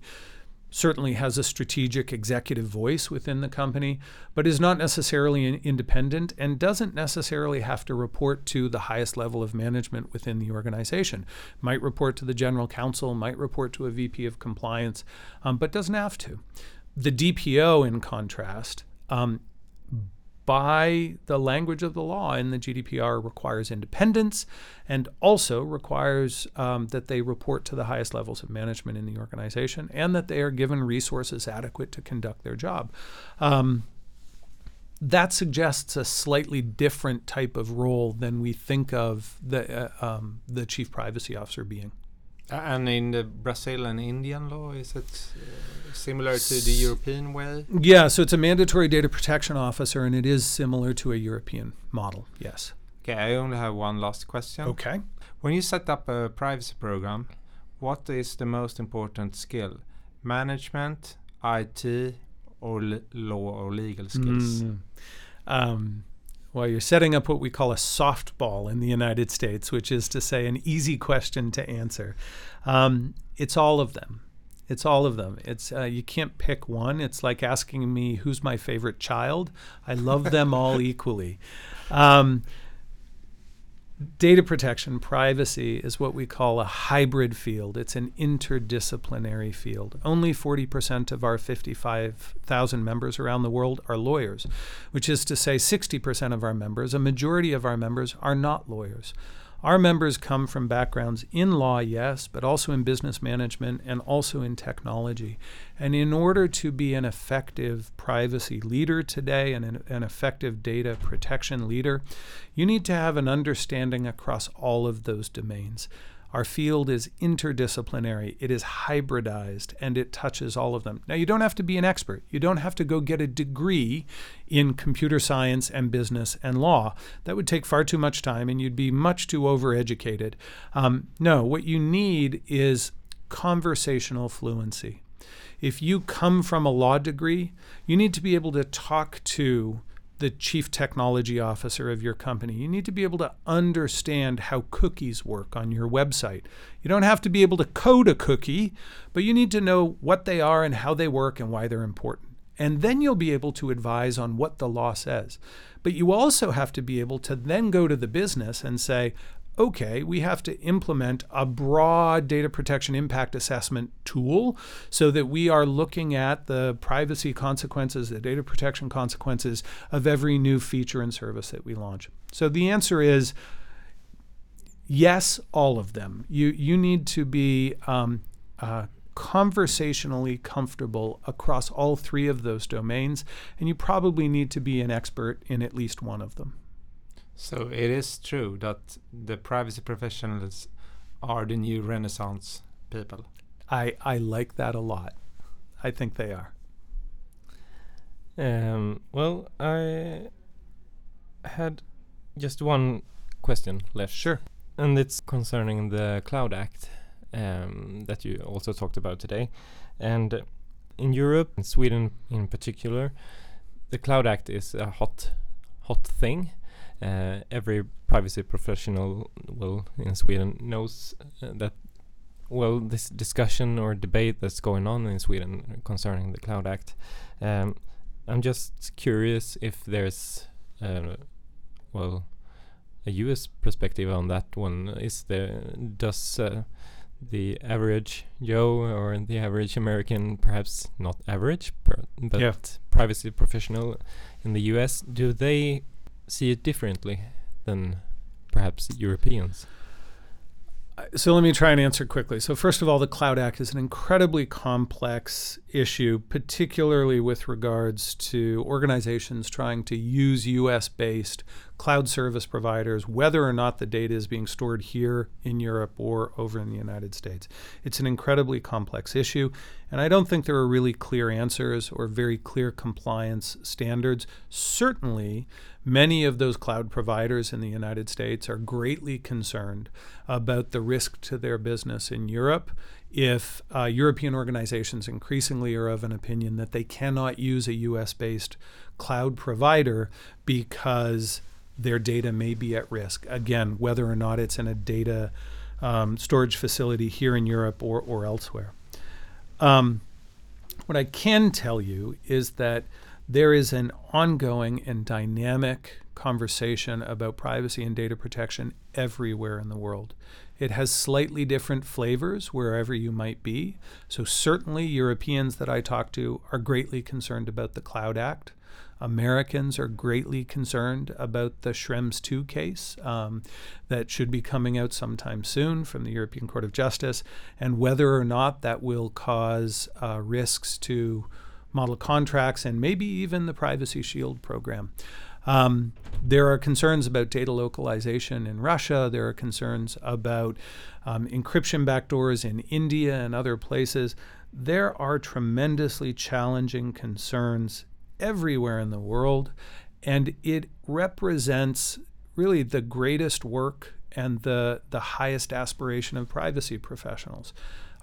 certainly has a strategic executive voice within the company, but is not necessarily independent and doesn't necessarily have to report to the highest level of management within the organization. Might report to the general counsel, might report to a VP of compliance, um, but doesn't have to. The DPO, in contrast, um, by the language of the law in the GDPR requires independence and also requires um, that they report to the highest levels of management in the organization and that they are given resources adequate to conduct their job. Um, that suggests a slightly different type of role than we think of the uh, um, the chief privacy officer being. Uh, and in the Brazil and Indian law, is it uh, similar to the European way? Yeah, so it's a mandatory data protection officer, and it is similar to a European model. Yes. Okay, I only have one last question. Okay. When you set up a privacy program, what is the most important skill? Management, IT, or law or legal skills? Mm. Um, well, you're setting up what we call a softball in the United States, which is to say, an easy question to answer. Um, it's all of them. It's all of them. It's uh, you can't pick one. It's like asking me who's my favorite child. I love them all equally. Um, data protection, privacy is what we call a hybrid field. It's an interdisciplinary field. Only 40% of our 55,000 members around the world are lawyers, which is to say 60% of our members, a majority of our members, are not lawyers. Our members come from backgrounds in law, yes, but also in business management and also in technology. And in order to be an effective privacy leader today and an, an, effective data protection leader, you need to have an understanding across all of those domains. Our field is interdisciplinary, it is hybridized, and it touches all of them. Now, you don't have to be an expert. You don't have to go get a degree in computer science and business and law. That would take far too much time, and you'd be much too overeducated. Um, no, what you need is conversational fluency. If you come from a law degree, you need to be able to talk to the chief technology officer of your company. You need to be able to understand how cookies work on your website. You don't have to be able to code a cookie, but you need to know what they are and how they work and why they're important. And then you'll be able to advise on what the law says. But you also have to be able to then go to the business and say, okay, we have to implement a broad data protection impact assessment tool so that we are looking at the privacy consequences, the data protection consequences of every new feature and service that we launch. So the answer is yes, all of them. You, you need to be um, uh, conversationally comfortable across all three of those domains, and you probably need to be an expert in at least one of them. So it is true that the privacy professionals are the new Renaissance people. I I like that a lot. I think they are. Um, well, I had just one question left. Sure. And it's concerning the Cloud Act um, that you also talked about today. And in Europe, in Sweden in particular, the Cloud Act is a hot, hot thing uh, every privacy professional, well, in Sweden knows uh, that. Well, this discussion or debate that's going on in Sweden concerning the Cloud Act, um, I'm just curious if there's, uh, well, a U.S. perspective on that one. Is there does uh, the average Joe or the average American, perhaps not average, but yeah. privacy professional in the U.S. Do they see it differently than perhaps Europeans? Uh, so let me try and answer quickly. So first of all, the Cloud Act is an incredibly complex issue, particularly with regards to organizations trying to use US-based cloud service providers, whether or not the data is being stored here in Europe or over in the United States. It's an incredibly complex issue, and I don't think there are really clear answers or very clear compliance standards. Certainly, many of those cloud providers in the United States are greatly concerned about the risk to their business in Europe if uh, European organizations increasingly are of an opinion that they cannot use a US based cloud provider because their data may be at risk. Again, whether or not it's in a data um, storage facility here in Europe or, or elsewhere. Um, what I can tell you is that there is an ongoing and dynamic conversation about privacy and data protection everywhere in the world. It has slightly different flavors wherever you might be. So, certainly, Europeans that I talk to are greatly concerned about the Cloud Act. Americans are greatly concerned about the Schrems 2 case um, that should be coming out sometime soon from the European Court of Justice, and whether or not that will cause uh, risks to model contracts and maybe even the Privacy Shield program. Um, there are concerns about data localization in Russia. There are concerns about um, encryption backdoors in India and other places. There are tremendously challenging concerns everywhere in the world, and it represents really the greatest work and the, the highest aspiration of privacy professionals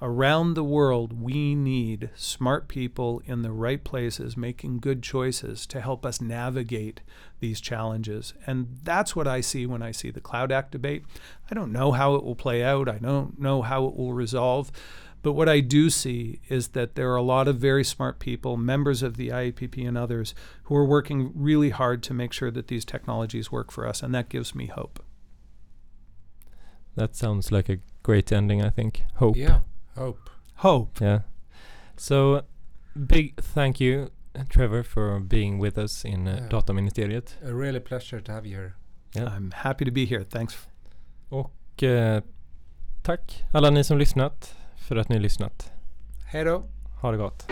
around the world, we need smart people in the right places making good choices to help us navigate these challenges. And that's what I see when I see the Cloud Act debate. I don't know how it will play out, I don't know how it will resolve. But what I do see is that there are a lot of very smart people, members of the IAPP and others, who are working really hard to make sure that these technologies work for us, and that gives me hope. That sounds like a great ending, I think. Hope. Yeah. Hope. Hope. Yeah. So, big thank you, Trevor, for being with us in uh, Yeah. Dataministeriet. A really pleasure to have you here. Ja. I'm happy to be here. Thanks. Och eh, tack alla ni som lyssnat för att ni lyssnat. Hej då. Ha det gott.